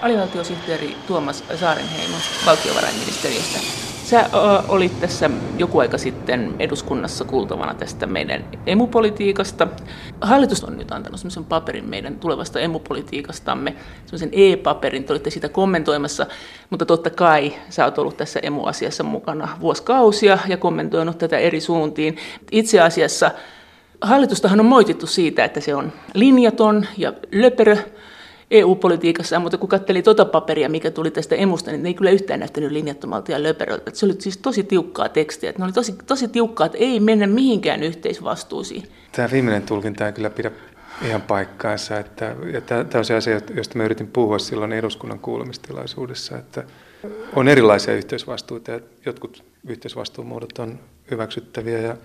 alivaltiosihteeri Tuomas Saarenheimo valtiovarainministeriöstä. Sä olit tässä joku aika sitten eduskunnassa kuultavana tästä meidän emupolitiikasta. Hallitus on nyt antanut sellaisen paperin meidän tulevasta emupolitiikastamme, sellaisen e-paperin, te olitte sitä kommentoimassa, mutta totta kai sä oot ollut tässä emuasiassa mukana vuosikausia ja kommentoinut tätä eri suuntiin. Itse asiassa hallitustahan on moitittu siitä, että se on linjaton ja löperö, EU-politiikassa, mutta kun katseli tuota paperia, mikä tuli tästä emusta, niin ne ei kyllä yhtään näyttänyt linjattomalta ja löperöltä. Se oli siis tosi tiukkaa tekstiä. Ne oli tosi, tosi tiukkaa, että ei mennä mihinkään yhteisvastuusiin. Tämä viimeinen tulkinta ei kyllä pidä ihan paikkaansa. Että, ja tämä on se asia, josta mä yritin puhua silloin eduskunnan kuulemistilaisuudessa, että on erilaisia yhteisvastuuta ja jotkut yhteisvastuumuodot on hyväksyttäviä ja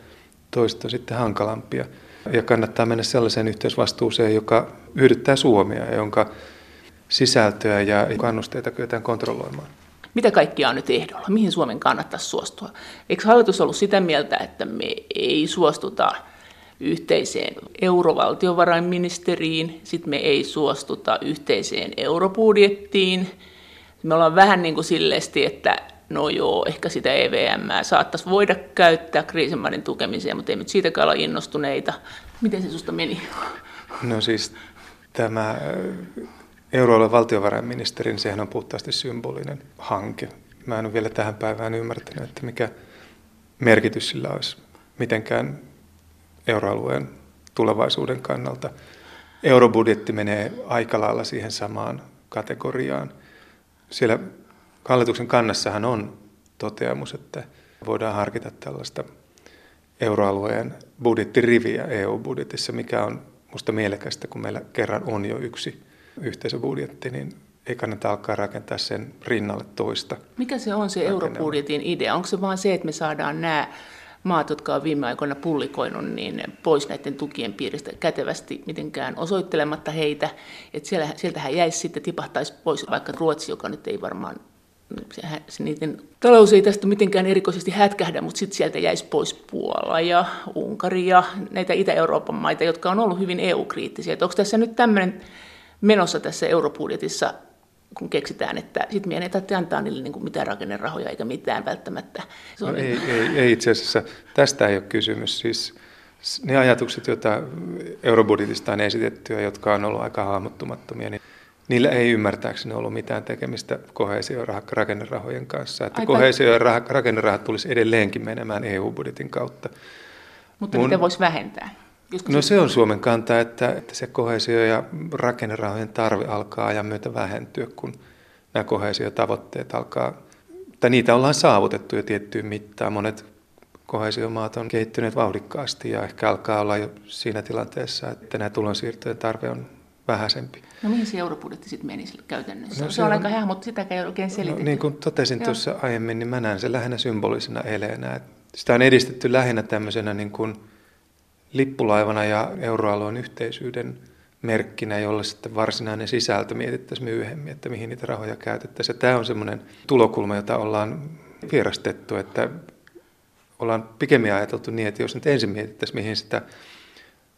toiset on sitten hankalampia. Ja kannattaa mennä sellaiseen yhteisvastuuseen, joka hyödyttää Suomea ja jonka sisältöä ja kannusteita kyetään kontrolloimaan. Mitä kaikkia on nyt ehdolla? Mihin Suomen kannattaisi suostua? Eikö hallitus ollut sitä mieltä, että me ei suostuta yhteiseen eurovaltiovarainministeriin, sitten me ei suostuta yhteiseen eurobudjettiin. Me ollaan vähän niin kuin silleesti, että no joo, ehkä sitä EVM saattaisi voida käyttää kriisimaiden tukemiseen, mutta ei nyt siitäkään olla innostuneita. Miten se susta meni? No siis tämä äh, euroalueen valtiovarainministerin, sehän on puhtaasti symbolinen hanke. Mä en ole vielä tähän päivään ymmärtänyt, että mikä merkitys sillä olisi mitenkään euroalueen tulevaisuuden kannalta. Eurobudjetti menee aika lailla siihen samaan kategoriaan. Siellä Hallituksen kannassahan on toteamus, että voidaan harkita tällaista euroalueen budjettiriviä EU-budjetissa, mikä on minusta mielekästä, kun meillä kerran on jo yksi yhteisöbudjetti, niin ei kannata alkaa rakentaa sen rinnalle toista. Mikä se on se eurobudjetin idea? Onko se vain se, että me saadaan nämä maat, jotka on viime aikoina pullikoinut, niin pois näiden tukien piiristä kätevästi mitenkään osoittelematta heitä. Että siellä, sieltähän jäisi sitten, tipahtaisi pois vaikka Ruotsi, joka nyt ei varmaan se, se niiden talous ei tästä mitenkään erikoisesti hätkähdä, mutta sitten sieltä jäisi pois Puola ja Unkari ja näitä Itä-Euroopan maita, jotka on ollut hyvin EU-kriittisiä. Että onko tässä nyt tämmöinen menossa tässä eurobudjetissa, kun keksitään, että sitten meidän ei tarvitse antaa niille niin kuin mitään rakennerahoja eikä mitään välttämättä. Se on no ei, ei, ei itse asiassa, tästä ei ole kysymys. Siis ne ajatukset, joita eurobudjetista on esitetty ja jotka on ollut aika hahmottumattomia, niin Niillä ei ymmärtääkseni ollut mitään tekemistä kohesio- ja rakennerahojen kanssa. Että kohesio- ja rakennerahat tulisi edelleenkin menemään EU-budjetin kautta. Mutta Mun... miten voisi vähentää? Joskus no se on Suomen kanta, että, että se kohesio- ja rakennerahojen tarve alkaa ajan myötä vähentyä, kun nämä kohesiotavoitteet alkaa, tai niitä ollaan saavutettu jo tiettyyn mittaan. Monet kohesiomaat on kehittyneet vauhdikkaasti ja ehkä alkaa olla jo siinä tilanteessa, että nämä tulonsiirtojen tarve on vähäisempi. No mihin se eurobudjetti sitten meni käytännössä? No, se, se on, on aika hea, mutta sitäkään ei oikein selitetty. No, niin kuin totesin Joo. tuossa aiemmin, niin mä näen sen lähinnä symbolisena eleenä. Sitä on edistetty lähinnä tämmöisenä niin kuin lippulaivana ja euroalueen yhteisyyden merkkinä, jolle sitten varsinainen sisältö mietittäisiin myöhemmin, että mihin niitä rahoja käytettäisiin. Tämä on semmoinen tulokulma, jota ollaan vierastettu, että ollaan pikemmin ajateltu niin, että jos nyt ensin mietittäisiin, mihin sitä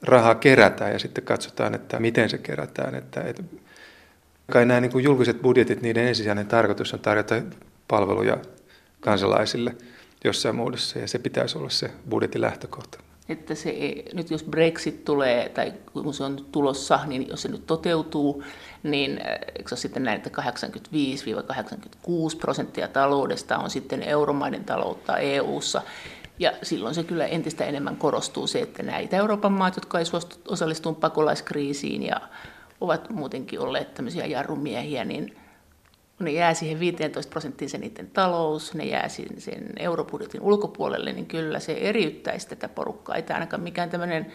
rahaa kerätään ja sitten katsotaan, että miten se kerätään. Että, että kai nämä niin kuin julkiset budjetit, niiden ensisijainen tarkoitus on tarjota palveluja kansalaisille jossain muodossa ja se pitäisi olla se budjetin lähtökohta. Että se, nyt jos Brexit tulee, tai kun se on nyt tulossa, niin jos se nyt toteutuu, niin eikö se sitten näin, että 85-86 prosenttia taloudesta on sitten euromaiden taloutta EU-ssa, ja silloin se kyllä entistä enemmän korostuu se, että nämä Itä-Euroopan maat, jotka ei suostu osallistumaan pakolaiskriisiin ja ovat muutenkin olleet tämmöisiä jarrumiehiä, niin ne jää siihen 15 prosenttiin se niiden talous, ne jää sen eurobudjetin ulkopuolelle, niin kyllä se eriyttäisi tätä porukkaa. Ei tämä ainakaan mikään tämmöinen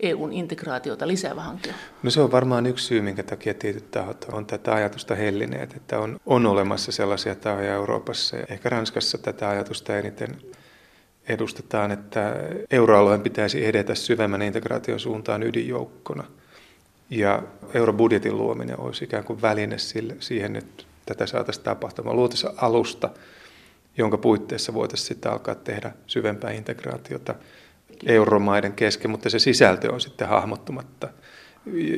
EUn integraatiota lisäävä hanke. No se on varmaan yksi syy, minkä takia tietyt tahot on tätä ajatusta hellineet, että on, on olemassa sellaisia tahoja Euroopassa ja ehkä Ranskassa tätä ajatusta eniten edustetaan, että euroalueen pitäisi edetä syvemmän integraation suuntaan ydinjoukkona. Ja eurobudjetin luominen olisi ikään kuin väline sille, siihen, että tätä saataisiin tapahtumaan. Luotaisiin alusta, jonka puitteissa voitaisiin sitten alkaa tehdä syvempää integraatiota euromaiden kesken, mutta se sisältö on sitten hahmottumatta.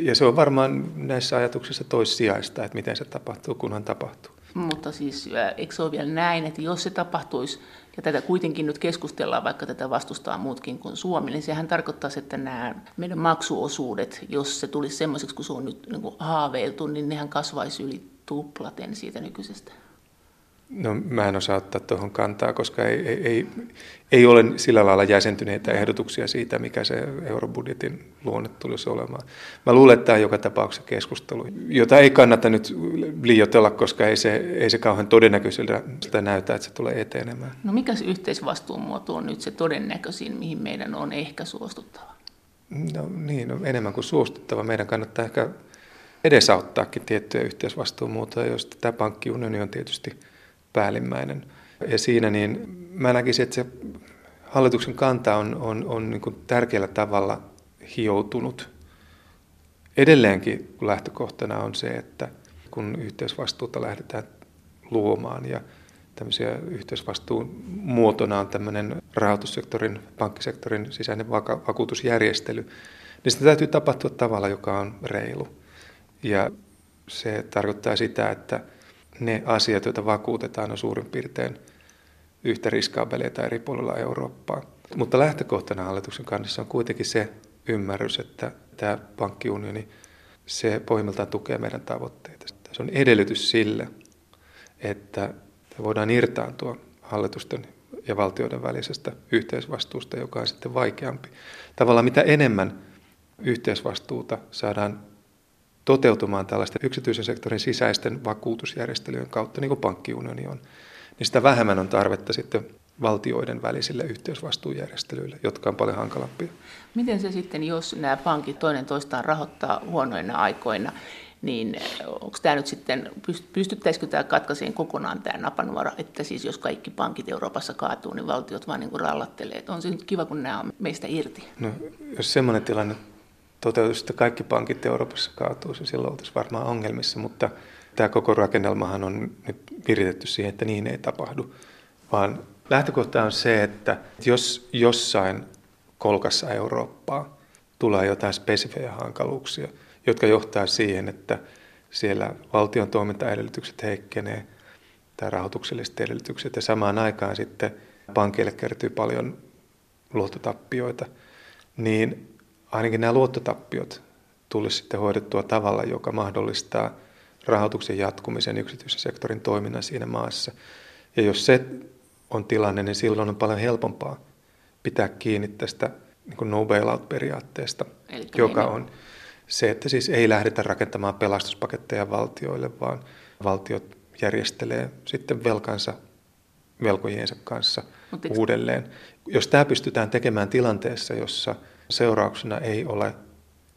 Ja se on varmaan näissä ajatuksissa toissijaista, että miten se tapahtuu, kunhan tapahtuu. Mutta siis eikö se ole vielä näin, että jos se tapahtuisi, ja tätä kuitenkin nyt keskustellaan, vaikka tätä vastustaa muutkin kuin Suomi, niin sehän tarkoittaisi, että nämä meidän maksuosuudet, jos se tulisi semmoiseksi kuin se on nyt niin kuin haaveiltu, niin nehän kasvaisi yli tuplaten siitä nykyisestä. No mä en osaa ottaa tuohon kantaa, koska ei, ei, ei, ei ole sillä lailla jäsentyneitä ehdotuksia siitä, mikä se eurobudjetin luonne tulisi olemaan. Mä luulen, että tämä on joka tapauksessa keskustelu, jota ei kannata nyt liioitella, koska ei se, ei se kauhean todennäköiseltä sitä näytä, että se tulee etenemään. No mikä se yhteisvastuun muoto on nyt se todennäköisin, mihin meidän on ehkä suostuttava? No niin, no, enemmän kuin suostuttava. Meidän kannattaa ehkä edesauttaakin tiettyjä yhteisvastuumuotoja, joista tämä pankkiunioni on tietysti – päällimmäinen. Ja siinä niin mä näkisin, että se hallituksen kanta on, on, on niin kuin tärkeällä tavalla hioutunut. Edelleenkin lähtökohtana on se, että kun yhteisvastuuta lähdetään luomaan ja tämmöisiä yhteisvastuun muotona on tämmöinen rahoitussektorin, pankkisektorin sisäinen vaka- vakuutusjärjestely, niin sitä täytyy tapahtua tavalla, joka on reilu. Ja se tarkoittaa sitä, että ne asiat, joita vakuutetaan, on suurin piirtein yhtä riskaabeleita eri puolilla Eurooppaa. Mutta lähtökohtana hallituksen kannassa on kuitenkin se ymmärrys, että tämä pankkiunioni, se pohjimmiltaan tukee meidän tavoitteita. Se on edellytys sille, että voidaan irtaantua hallitusten ja valtioiden välisestä yhteisvastuusta, joka on sitten vaikeampi. Tavallaan mitä enemmän yhteisvastuuta saadaan toteutumaan tällaisten yksityisen sektorin sisäisten vakuutusjärjestelyjen kautta, niin kuin pankkiunioni on, niin sitä vähemmän on tarvetta sitten valtioiden välisille yhteisvastuujärjestelyille, jotka on paljon hankalampia. Miten se sitten, jos nämä pankit toinen toistaan rahoittaa huonoina aikoina, niin onko tämä nyt sitten, pystyttäisikö tämä katkaiseen kokonaan tämä napanuora, että siis jos kaikki pankit Euroopassa kaatuu, niin valtiot vaan niin kuin rallattelee. On se nyt kiva, kun nämä on meistä irti. No, jos semmoinen tilanne toteutus, että kaikki pankit Euroopassa kaatuisi, silloin oltaisiin varmaan ongelmissa, mutta tämä koko rakennelmahan on nyt viritetty siihen, että niin ei tapahdu, vaan lähtökohta on se, että jos jossain kolkassa Eurooppaa tulee jotain spesifejä hankaluuksia, jotka johtaa siihen, että siellä valtion toimintaedellytykset heikkenee tai rahoitukselliset edellytykset ja samaan aikaan sitten pankeille kertyy paljon luottotappioita, niin ainakin nämä luottotappiot tulisi sitten hoidettua tavalla, joka mahdollistaa rahoituksen jatkumisen yksityisen sektorin toiminnan siinä maassa. Ja jos se on tilanne, niin silloin on paljon helpompaa pitää kiinni tästä niin no bailout-periaatteesta, Eli joka niin. on se, että siis ei lähdetä rakentamaan pelastuspaketteja valtioille, vaan valtiot järjestelee sitten velkansa velkojiensa kanssa Mutta uudelleen. Jos tämä pystytään tekemään tilanteessa, jossa – seurauksena ei ole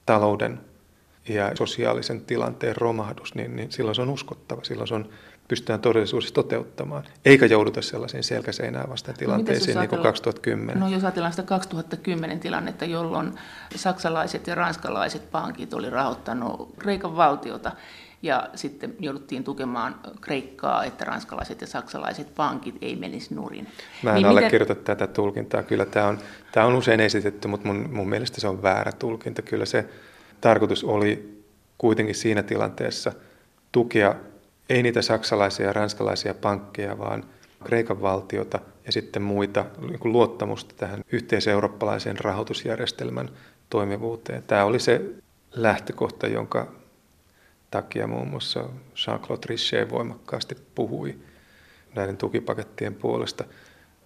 talouden ja sosiaalisen tilanteen romahdus, niin, niin silloin se on uskottava, silloin se on, pystytään todellisuudessa toteuttamaan, eikä jouduta sellaisiin selkäseinään vastaan no, tilanteisiin no, niin kuin 2010. No jos ajatellaan sitä 2010 tilannetta, jolloin saksalaiset ja ranskalaiset pankit oli rahoittanut Kreikan valtiota, ja sitten jouduttiin tukemaan Kreikkaa, että ranskalaiset ja saksalaiset pankit ei menisi nurin. Mä en niin allekirjoita miten... tätä tulkintaa. Kyllä tämä on, tämä on usein esitetty, mutta mun, mun mielestä se on väärä tulkinta. Kyllä se tarkoitus oli kuitenkin siinä tilanteessa tukea ei niitä saksalaisia ja ranskalaisia pankkeja, vaan Kreikan valtiota ja sitten muita niin luottamusta tähän yhteiseurooppalaisen rahoitusjärjestelmän toimivuuteen. Tämä oli se lähtökohta, jonka takia muun muassa Jean-Claude Trichet voimakkaasti puhui näiden tukipakettien puolesta.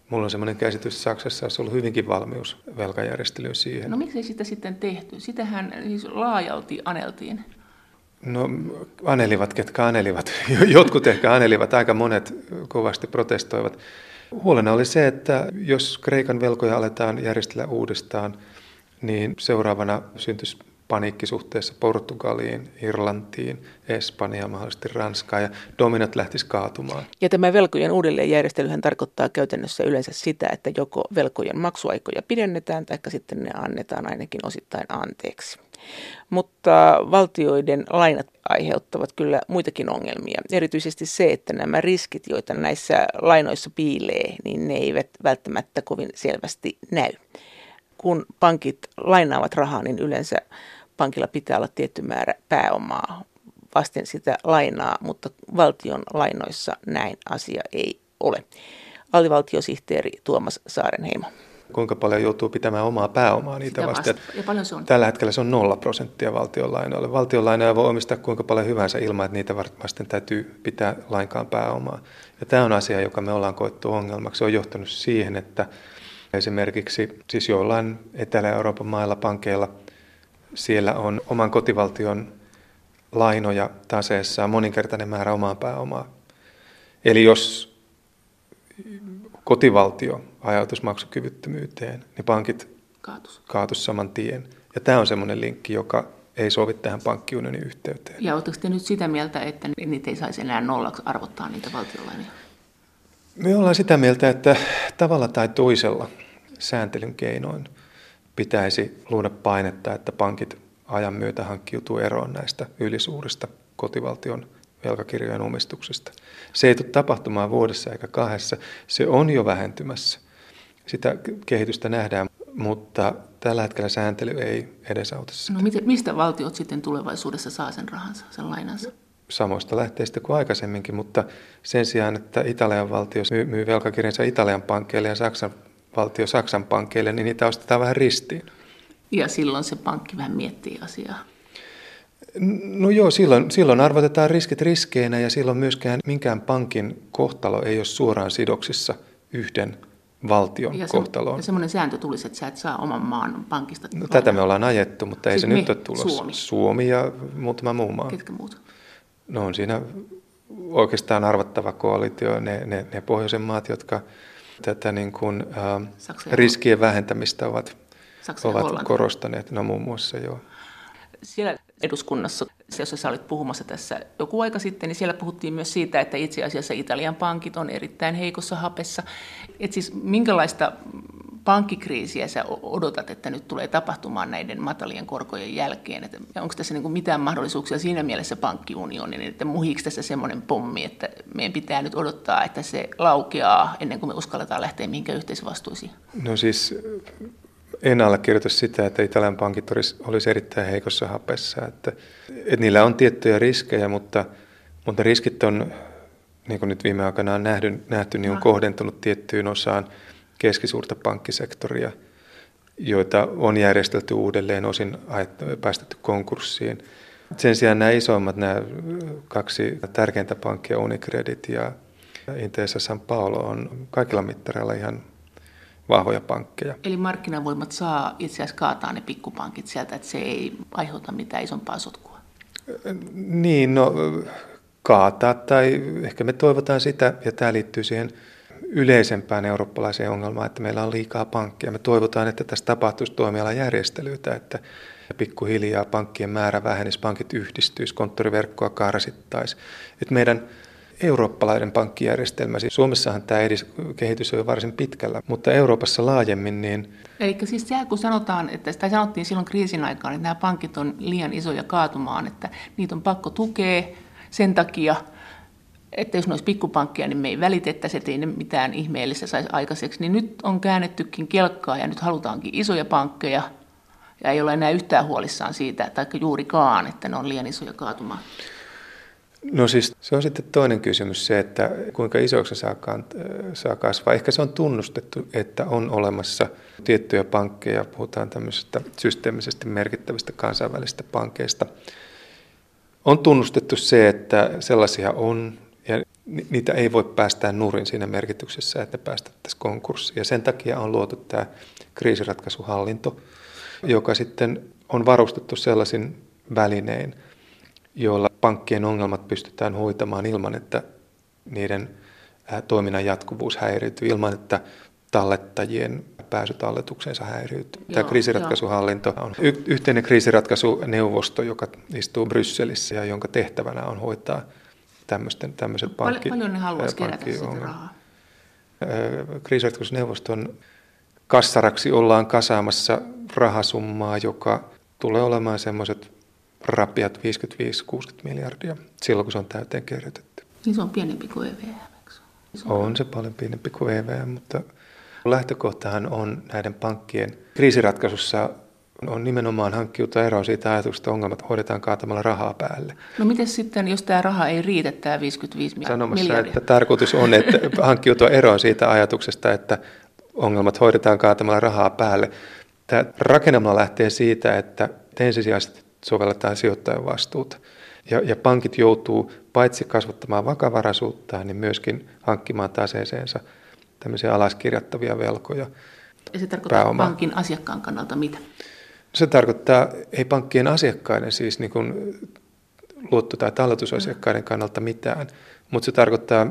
Mulla on sellainen käsitys, että Saksassa olisi ollut hyvinkin valmius velkajärjestelyyn siihen. No miksi sitä sitten tehty? Sitähän siis laajalti aneltiin. No anelivat, ketkä anelivat. Jotkut ehkä anelivat, aika monet kovasti protestoivat. Huolena oli se, että jos Kreikan velkoja aletaan järjestellä uudestaan, niin seuraavana syntyisi paniikki suhteessa Portugaliin, Irlantiin, Espanjaan, mahdollisesti Ranskaan ja dominat lähtisi kaatumaan. Ja tämä velkojen uudelleenjärjestelyhän tarkoittaa käytännössä yleensä sitä, että joko velkojen maksuaikoja pidennetään tai sitten ne annetaan ainakin osittain anteeksi. Mutta valtioiden lainat aiheuttavat kyllä muitakin ongelmia. Erityisesti se, että nämä riskit, joita näissä lainoissa piilee, niin ne eivät välttämättä kovin selvästi näy. Kun pankit lainaavat rahaa, niin yleensä pankilla pitää olla tietty määrä pääomaa vasten sitä lainaa, mutta valtion lainoissa näin asia ei ole. Alivaltiosihteeri Tuomas Saarenheimo. Kuinka paljon joutuu pitämään omaa pääomaa niitä Sitä vasten? vasta- ja paljon se on? Tällä hetkellä se on nolla prosenttia valtionlainoille. Valtionlainoja voi omistaa kuinka paljon hyvänsä ilman, että niitä vasten täytyy pitää lainkaan pääomaa. Ja tämä on asia, joka me ollaan koettu ongelmaksi. Se on johtanut siihen, että esimerkiksi siis joillain Etelä-Euroopan mailla, pankeilla, siellä on oman kotivaltion lainoja taseessaan moninkertainen määrä omaa pääomaa. Eli jos kotivaltio ajautuisi maksukyvyttömyyteen, niin pankit Kaatus. kaatuisi saman tien. Ja tämä on semmoinen linkki, joka ei sovi tähän pankkiunionin yhteyteen. Ja oletteko te nyt sitä mieltä, että niitä ei saisi enää nollaksi arvottaa niitä valtionlainoja? Me ollaan sitä mieltä, että tavalla tai toisella sääntelyn keinoin pitäisi luoda painetta, että pankit ajan myötä hankkiutuu eroon näistä ylisuurista kotivaltion velkakirjojen omistuksista. Se ei tule tapahtumaan vuodessa eikä kahdessa. Se on jo vähentymässä. Sitä kehitystä nähdään, mutta tällä hetkellä sääntely ei edesauta sitä. No miten, mistä valtiot sitten tulevaisuudessa saa sen rahansa, sen lainansa? samoista lähteistä kuin aikaisemminkin, mutta sen sijaan, että Italian valtio myy, myy velkakirjansa Italian pankkeille ja Saksan valtio Saksan pankkeille, niin niitä ostetaan vähän ristiin. Ja silloin se pankki vähän miettii asiaa. No joo, silloin, silloin arvotetaan riskit riskeinä ja silloin myöskään minkään pankin kohtalo ei ole suoraan sidoksissa yhden valtion Ja, se, kohtaloon. ja semmoinen sääntö tulisi, että sä et saa oman maan pankista No, tätä me ollaan ajettu, mutta ei Siis se nyt ole tulossa. Suomi. Suomi ja muutama muu maa. Ketkä muut? No on siinä oikeastaan arvattava koalitio, ne, ne, ne pohjoisen maat, jotka tätä niin kuin, äh, Saksa riskien vähentämistä ovat, Saksa ovat Hollanti. korostaneet. No muun muassa joo. Siellä eduskunnassa, jossa sä olit puhumassa tässä joku aika sitten, niin siellä puhuttiin myös siitä, että itse asiassa Italian pankit on erittäin heikossa hapessa. Et siis minkälaista pankkikriisiä sä odotat, että nyt tulee tapahtumaan näiden matalien korkojen jälkeen? Että onko tässä niin kuin mitään mahdollisuuksia siinä mielessä pankkiunionin, että muhiiko tässä semmoinen pommi, että meidän pitää nyt odottaa, että se laukeaa ennen kuin me uskalletaan lähteä mihinkään yhteisvastuisiin? No siis en allekirjoita sitä, että Italian pankit olisi, olisi erittäin heikossa hapessa. Että, että niillä on tiettyjä riskejä, mutta, mutta riskit on, niin kuin nyt viime aikoina on nähty, nähty niin on kohdentunut tiettyyn osaan keskisuurta pankkisektoria, joita on järjestelty uudelleen, osin päästetty konkurssiin. Sen sijaan nämä isoimmat, nämä kaksi tärkeintä pankkia, Unicredit ja Intesa San Paolo, on kaikilla mittareilla ihan vahvoja pankkeja. Eli markkinavoimat saa itse asiassa kaataa ne pikkupankit sieltä, että se ei aiheuta mitään isompaa sotkua. Niin, no kaataa tai ehkä me toivotaan sitä, ja tämä liittyy siihen yleisempään eurooppalaiseen ongelmaan, että meillä on liikaa pankkia. Me toivotaan, että tässä tapahtuisi toimialan järjestelyitä, että pikkuhiljaa pankkien määrä vähenisi, pankit yhdistyisi, konttoriverkkoa karsittaisi. Että meidän eurooppalainen pankkijärjestelmä, siis Suomessahan tämä edis, kehitys on jo varsin pitkällä, mutta Euroopassa laajemmin, niin Eli siis se, kun sanotaan, että tai sanottiin silloin kriisin aikaan, että nämä pankit on liian isoja kaatumaan, että niitä on pakko tukea sen takia, että jos ne olisi pikkupankkia, niin me ei välitettäisi, että ei ne mitään ihmeellistä saisi aikaiseksi. Niin nyt on käännettykin kelkkaa ja nyt halutaankin isoja pankkeja ja ei ole enää yhtään huolissaan siitä, tai juurikaan, että ne on liian isoja kaatumaan. No siis se on sitten toinen kysymys se, että kuinka isoksi saa, saa kasvaa. Ehkä se on tunnustettu, että on olemassa tiettyjä pankkeja, puhutaan tämmöisistä systeemisesti merkittävistä kansainvälisistä pankeista. On tunnustettu se, että sellaisia on ja niitä ei voi päästää nurin siinä merkityksessä, että päästettäisiin konkurssiin. Ja sen takia on luotu tämä kriisiratkaisuhallinto, joka sitten on varustettu sellaisin välinein, joilla pankkien ongelmat pystytään hoitamaan ilman, että niiden toiminnan jatkuvuus häiriytyy, ilman, että tallettajien pääsy talletukseensa häiriytyy. Joo, Tämä kriisiratkaisuhallinto on y- yhteinen kriisiratkaisuneuvosto, joka istuu Brysselissä ja jonka tehtävänä on hoitaa tämmöisten, tämmöiset pankki... Paljon ne haluaisi kerätä sitä rahaa? Kriisiratkaisuneuvoston kassaraksi ollaan kasaamassa rahasummaa, joka tulee olemaan semmoiset rapiat 55-60 miljardia silloin, kun se on täyteen kerrytetty. Niin se on pienempi kuin EVM, se on, on se paljon pienempi kuin EVM, mutta lähtökohtahan on näiden pankkien kriisiratkaisussa on nimenomaan hankkiutua eroon siitä ajatuksesta, että ongelmat hoidetaan kaatamalla rahaa päälle. No miten sitten, jos tämä raha ei riitä, tämä 55 Sanomassa, miljardia? että tarkoitus on, että hankkiutua eroon siitä ajatuksesta, että ongelmat hoidetaan kaatamalla rahaa päälle. Tämä rakennelma lähtee siitä, että ensisijaisesti sovelletaan sijoittajan vastuuta. Ja, ja pankit joutuu paitsi kasvattamaan vakavaraisuuttaan, niin myöskin hankkimaan taseeseensa tämmöisiä alaskirjattavia velkoja. Ja se tarkoittaa pääomaa. pankin asiakkaan kannalta mitä? Se tarkoittaa, ei pankkien asiakkaiden siis niin kuin luotto- tai talletusasiakkaiden kannalta mitään, mutta se tarkoittaa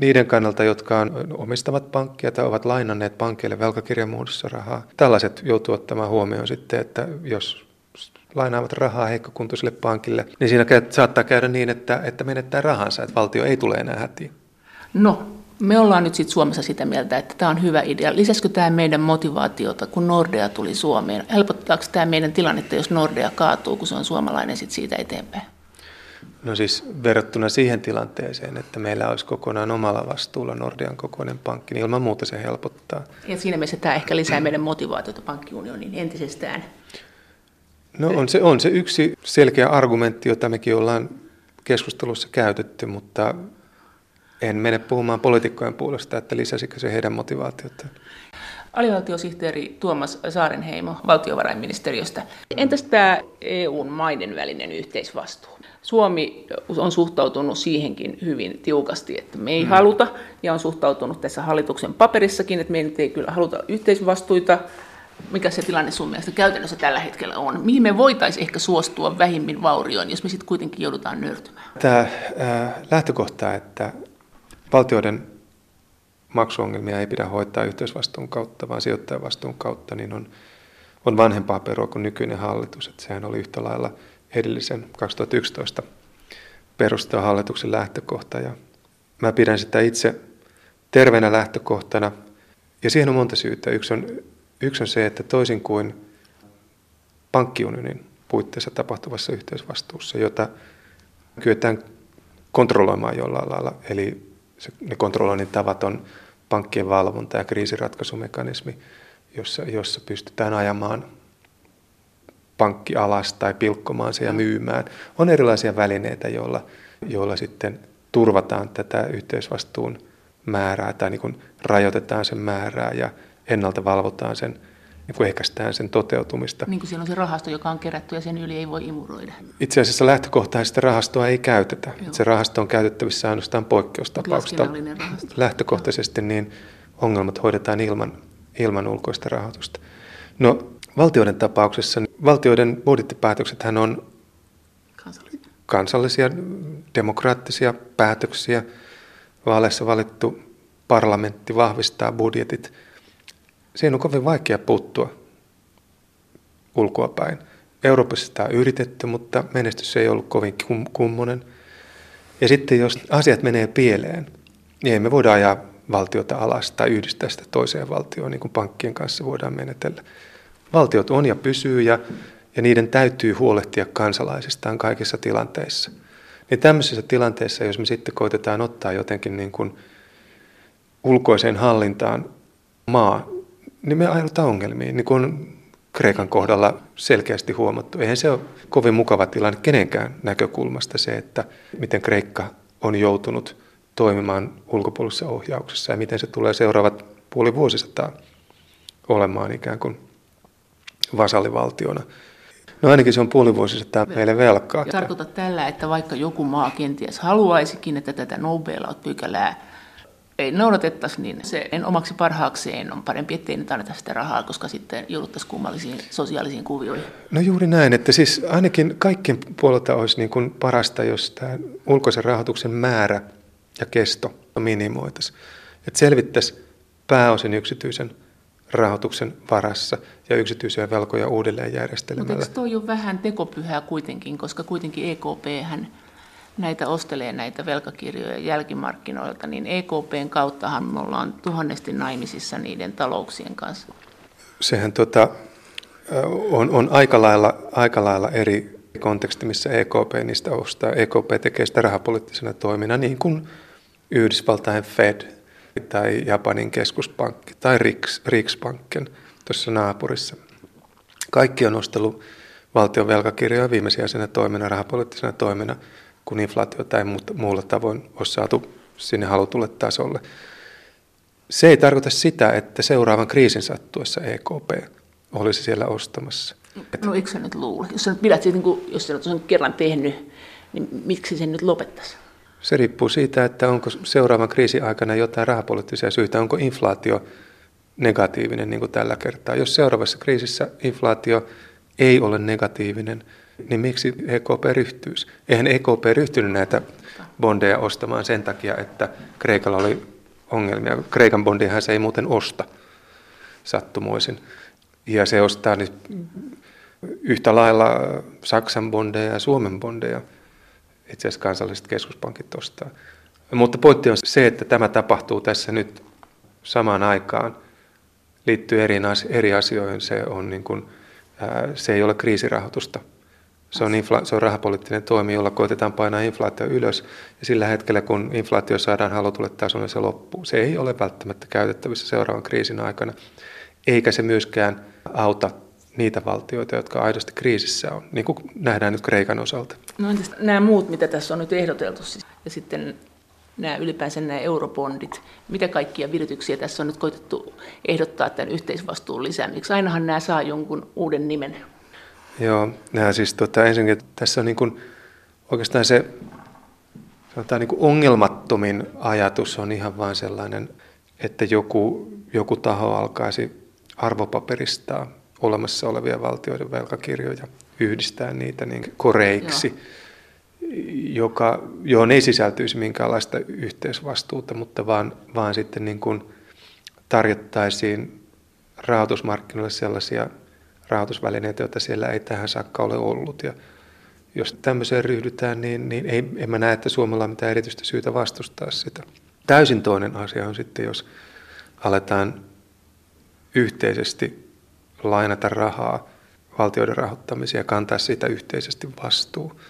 niiden kannalta, jotka on, omistavat pankkia tai ovat lainanneet pankkeille velkakirjan muodossa rahaa. Tällaiset joutuu ottamaan huomioon sitten, että jos lainaavat rahaa heikkokuntoiselle pankille, niin siinä saattaa käydä niin, että, että menettää rahansa, että valtio ei tule enää hätiin. No, me ollaan nyt sitten Suomessa sitä mieltä, että tämä on hyvä idea. Lisäskö tämä meidän motivaatiota, kun Nordea tuli Suomeen? Helpottaako tämä meidän tilannetta, jos Nordea kaatuu, kun se on suomalainen sitten siitä eteenpäin? No siis verrattuna siihen tilanteeseen, että meillä olisi kokonaan omalla vastuulla Nordean kokoinen pankki, niin ilman muuta se helpottaa. Ja siinä mielessä tämä ehkä lisää meidän motivaatiota pankkiunioniin entisestään. No on se, on se yksi selkeä argumentti, jota mekin ollaan keskustelussa käytetty, mutta en mene puhumaan poliitikkojen puolesta, että lisäsikö se heidän motivaatiotaan. Alivaltiosihteeri Tuomas Saarenheimo valtiovarainministeriöstä. Entäs tämä EUn maiden välinen yhteisvastuu? Suomi on suhtautunut siihenkin hyvin tiukasti, että me ei mm. haluta, ja on suhtautunut tässä hallituksen paperissakin, että me ei kyllä haluta yhteisvastuita. Mikä se tilanne sun mielestä käytännössä tällä hetkellä on? Mihin me voitaisiin ehkä suostua vähimmin vaurioon, jos me sitten kuitenkin joudutaan nöyrtymään? Tämä äh, lähtökohta, että valtioiden maksuongelmia ei pidä hoitaa yhteisvastuun kautta, vaan sijoittajavastuun kautta, niin on, on vanhempaa perua kuin nykyinen hallitus. Että sehän oli yhtä lailla edellisen 2011 perustaa hallituksen lähtökohta. Ja mä pidän sitä itse terveenä lähtökohtana. Ja siihen on monta syytä. Yksi on, yksi on se, että toisin kuin pankkiunionin puitteissa tapahtuvassa yhteisvastuussa, jota kyetään kontrolloimaan jollain lailla, eli se, ne kontrolloinnin tavat on pankkien valvonta ja kriisiratkaisumekanismi, jossa, jossa pystytään ajamaan pankki alas tai pilkkomaan se ja myymään. On erilaisia välineitä, joilla, joilla sitten turvataan tätä yhteisvastuun määrää tai niin rajoitetaan sen määrää ja ennalta valvotaan sen niin kuin ehkäistään sen toteutumista. Niin kuin siellä on se rahasto, joka on kerätty ja sen yli ei voi imuroida. Itse asiassa lähtökohtaisesti rahastoa ei käytetä. Joo. Se rahasto on käytettävissä ainoastaan poikkeustapauksista. Lähtökohtaisesti niin ongelmat hoidetaan ilman, ilman ulkoista rahoitusta. No valtioiden tapauksessa, niin valtioiden budjettipäätöksethän on kansallisia. kansallisia demokraattisia päätöksiä. Vaaleissa valittu parlamentti vahvistaa budjetit – Siihen on kovin vaikea puuttua ulkoapäin. Euroopassa sitä on yritetty, mutta menestys ei ollut kovin kummonen. Ja sitten jos asiat menee pieleen, niin ei me voida ajaa valtiota alas tai yhdistää sitä toiseen valtioon, niin kuin pankkien kanssa voidaan menetellä. Valtiot on ja pysyy ja, ja niiden täytyy huolehtia kansalaisistaan kaikissa tilanteissa. Niin tämmöisessä tilanteessa, jos me sitten koitetaan ottaa jotenkin niin kuin ulkoiseen hallintaan maa, niin me ajaudutaan ongelmiin, niin kuin Kreikan kohdalla selkeästi huomattu. Eihän se ole kovin mukava tilanne kenenkään näkökulmasta se, että miten Kreikka on joutunut toimimaan ulkopuolisessa ohjauksessa ja miten se tulee seuraavat puoli vuosisataa olemaan ikään kuin vasallivaltiona. No ainakin se on puoli vuosisataa meille velkaa. Tarkoita tällä, että vaikka joku maa kenties haluaisikin, että tätä no pykälää ei noudatettaisi, niin se en omaksi parhaakseen on parempi, ettei nyt anneta sitä rahaa, koska sitten jouduttaisiin kummallisiin sosiaalisiin kuvioihin. No juuri näin, että siis ainakin kaikkien puolelta olisi niin kuin parasta, jos tämä ulkoisen rahoituksen määrä ja kesto minimoitaisiin. Että selvittäisiin pääosin yksityisen rahoituksen varassa ja yksityisiä velkoja uudelleen järjestelemällä. Mutta eikö toi ole vähän tekopyhää kuitenkin, koska kuitenkin EKP hän näitä ostelee näitä velkakirjoja jälkimarkkinoilta, niin EKPn kauttahan me ollaan tuhannesti naimisissa niiden talouksien kanssa. Sehän tota, on, on aika, lailla, aika lailla eri konteksti, missä EKP niistä ostaa. EKP tekee sitä rahapoliittisena toimina, niin kuin Yhdysvaltain Fed tai Japanin keskuspankki tai Riks, Riksbanken tuossa naapurissa. Kaikki on nostellut valtion velkakirjoja viimesijaisena toimena, rahapoliittisena toimena, kun inflaatiota ei muulla tavoin ole saatu sinne halutulle tasolle. Se ei tarkoita sitä, että seuraavan kriisin sattuessa EKP olisi siellä ostamassa. No eikö sä nyt luule? Jos sä nyt pidät siitä, niin jos sä sen kerran tehnyt, niin miksi sen nyt lopettaisi? Se riippuu siitä, että onko seuraavan kriisin aikana jotain rahapoliittisia syitä, onko inflaatio negatiivinen niin kuin tällä kertaa. Jos seuraavassa kriisissä inflaatio ei ole negatiivinen, niin miksi EKP ryhtyisi? Eihän EKP ryhtynyt näitä bondeja ostamaan sen takia, että Kreikalla oli ongelmia. Kreikan bondihan se ei muuten osta sattumoisin. Ja se ostaa niin yhtä lailla Saksan bondeja ja Suomen bondeja. Itse asiassa kansalliset keskuspankit ostaa. Mutta pointti on se, että tämä tapahtuu tässä nyt samaan aikaan. Liittyy eri, eri asioihin. Se, on niin kuin, se ei ole kriisirahoitusta. Se on, infla, se on rahapoliittinen toimi, jolla koitetaan painaa inflaatio ylös. Ja sillä hetkellä, kun inflaatio saadaan halutulle tasolle, se loppuu. Se ei ole välttämättä käytettävissä seuraavan kriisin aikana. Eikä se myöskään auta niitä valtioita, jotka aidosti kriisissä on, niin kuin nähdään nyt Kreikan osalta. No entäs nämä muut, mitä tässä on nyt ehdoteltu, siis, ja sitten nämä ylipäänsä nämä eurobondit, mitä kaikkia virityksiä tässä on nyt koitettu ehdottaa tämän yhteisvastuun lisäämiseksi? Ainahan nämä saa jonkun uuden nimen. Joo, nämä siis tota, ensinnäkin tässä on niin kuin, oikeastaan se sanotaan niin kuin ongelmattomin ajatus on ihan vain sellainen, että joku, joku taho alkaisi arvopaperistaa olemassa olevia valtioiden velkakirjoja, yhdistää niitä niin koreiksi, Joo. joka, johon ei sisältyisi minkäänlaista yhteisvastuuta, mutta vaan, vaan sitten niin kuin tarjottaisiin rahoitusmarkkinoille sellaisia rahoitusvälineitä, joita siellä ei tähän saakka ole ollut. Ja jos tämmöiseen ryhdytään, niin, niin ei, en mä näe, että Suomella on mitään erityistä syytä vastustaa sitä. Täysin toinen asia on sitten, jos aletaan yhteisesti lainata rahaa valtioiden rahoittamiseen ja kantaa siitä yhteisesti vastuu.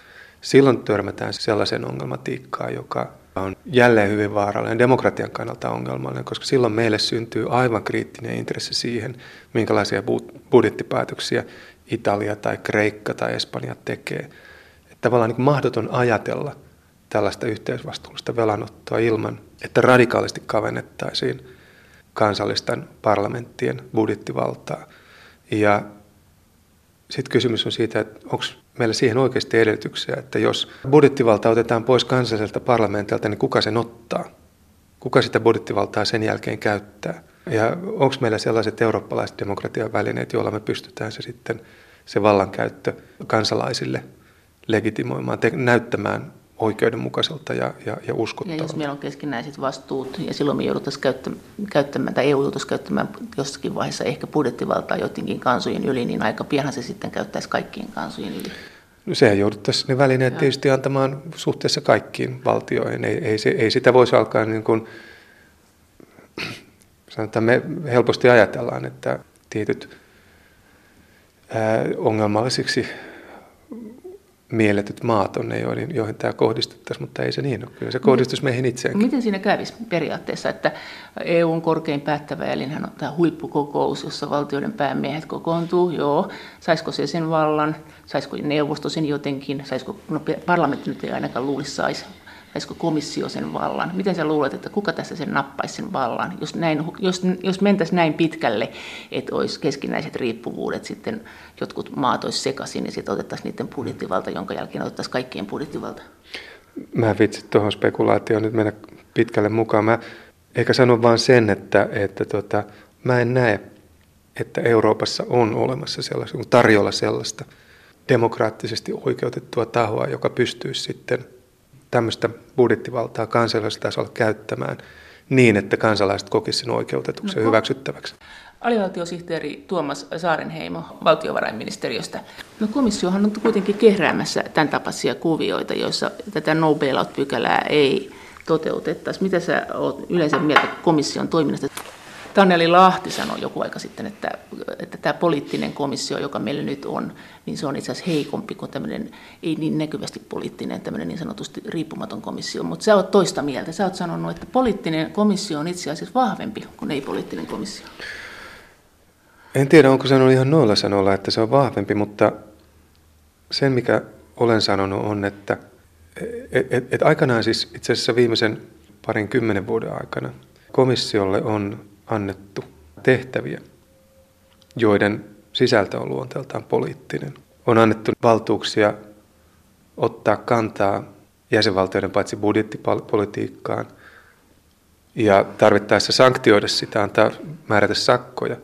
Silloin törmätään sellaisen ongelmatiikkaan, joka on jälleen hyvin vaarallinen, demokratian kannalta ongelmallinen, koska silloin meille syntyy aivan kriittinen intressi siihen, minkälaisia budjettipäätöksiä Italia tai Kreikka tai Espanja tekee. Että tavallaan niin mahdoton ajatella tällaista yhteisvastuullista velanottoa ilman, että radikaalisti kavennettaisiin kansallisten parlamenttien budjettivaltaa. Ja sitten kysymys on siitä, että onko meillä siihen oikeasti edellytyksiä, että jos budjettivalta otetaan pois kansalliselta parlamentilta, niin kuka sen ottaa? Kuka sitä budjettivaltaa sen jälkeen käyttää? Ja onko meillä sellaiset eurooppalaiset demokratian välineet, joilla me pystytään se sitten se vallankäyttö kansalaisille legitimoimaan, te- näyttämään oikeudenmukaiselta ja, ja, ja uskottavalta. Ja jos meillä on keskinäiset vastuut ja silloin me jouduttaisiin käyttämään, käyttämään tai EU joutuisi käyttämään jossakin vaiheessa ehkä budjettivaltaa joidenkin kansojen yli, niin aika pianhan se sitten käyttäisi kaikkien kansojen yli. No sehän jouduttaisiin ne välineet tietysti antamaan suhteessa kaikkiin valtioihin. Ei, ei, se, ei sitä voisi alkaa niin kuin, sanotaan, me helposti ajatellaan, että tietyt ää, ongelmallisiksi mielletyt maat on ne, joihin, joihin tämä kohdistuttaisiin, mutta ei se niin ole. Kyllä se kohdistuisi meihin itseenkin. Miten siinä kävisi periaatteessa, että EUn korkein päättävä elinhän on tämä huippukokous, jossa valtioiden päämiehet kokoontuu, joo, saisiko se sen vallan, saisiko neuvosto sen jotenkin, saisiko, no parlamentti nyt ei ainakaan luulisi saisi, saisiko komissio sen vallan? Miten sä luulet, että kuka tässä sen nappaisi sen vallan, jos, näin, jos, jos mentäisiin näin pitkälle, että olisi keskinäiset riippuvuudet, sitten jotkut maat olisi sekaisin ja sitten otettaisiin niiden budjettivalta, jonka jälkeen otettaisiin kaikkien budjettivalta? Mä vitsit tuohon spekulaatioon nyt mennä pitkälle mukaan. Mä eikä sano vain sen, että, että tota, mä en näe, että Euroopassa on olemassa sellaista, tarjolla sellaista demokraattisesti oikeutettua tahoa, joka pystyisi sitten tämmöistä budjettivaltaa kansallisella tasolla käyttämään niin, että kansalaiset kokisivat sen oikeutetuksi no, hyväksyttäväksi. Alivaltiosihteeri Tuomas Saarenheimo valtiovarainministeriöstä. No komissiohan on kuitenkin kehräämässä tämän tapaisia kuvioita, joissa tätä no bailout-pykälää ei toteutettaisi. Mitä sä olet yleensä mieltä komission toiminnasta? Taneli Lahti sanoi joku aika sitten, että, että tämä poliittinen komissio, joka meillä nyt on, niin se on itse asiassa heikompi kuin tämmöinen, ei niin näkyvästi poliittinen, tämmöinen niin sanotusti riippumaton komissio. Mutta sä oot toista mieltä. Sä oot sanonut, että poliittinen komissio on itse asiassa vahvempi kuin ei-poliittinen komissio. En tiedä, onko sanonut ihan noilla sanoilla, että se on vahvempi, mutta sen, mikä olen sanonut, on, että et, et, et aikanaan siis itse asiassa viimeisen parin kymmenen vuoden aikana komissiolle on annettu tehtäviä, joiden sisältö on luonteeltaan poliittinen. On annettu valtuuksia ottaa kantaa jäsenvaltioiden paitsi budjettipolitiikkaan ja tarvittaessa sanktioida sitä, antaa määrätä sakkoja,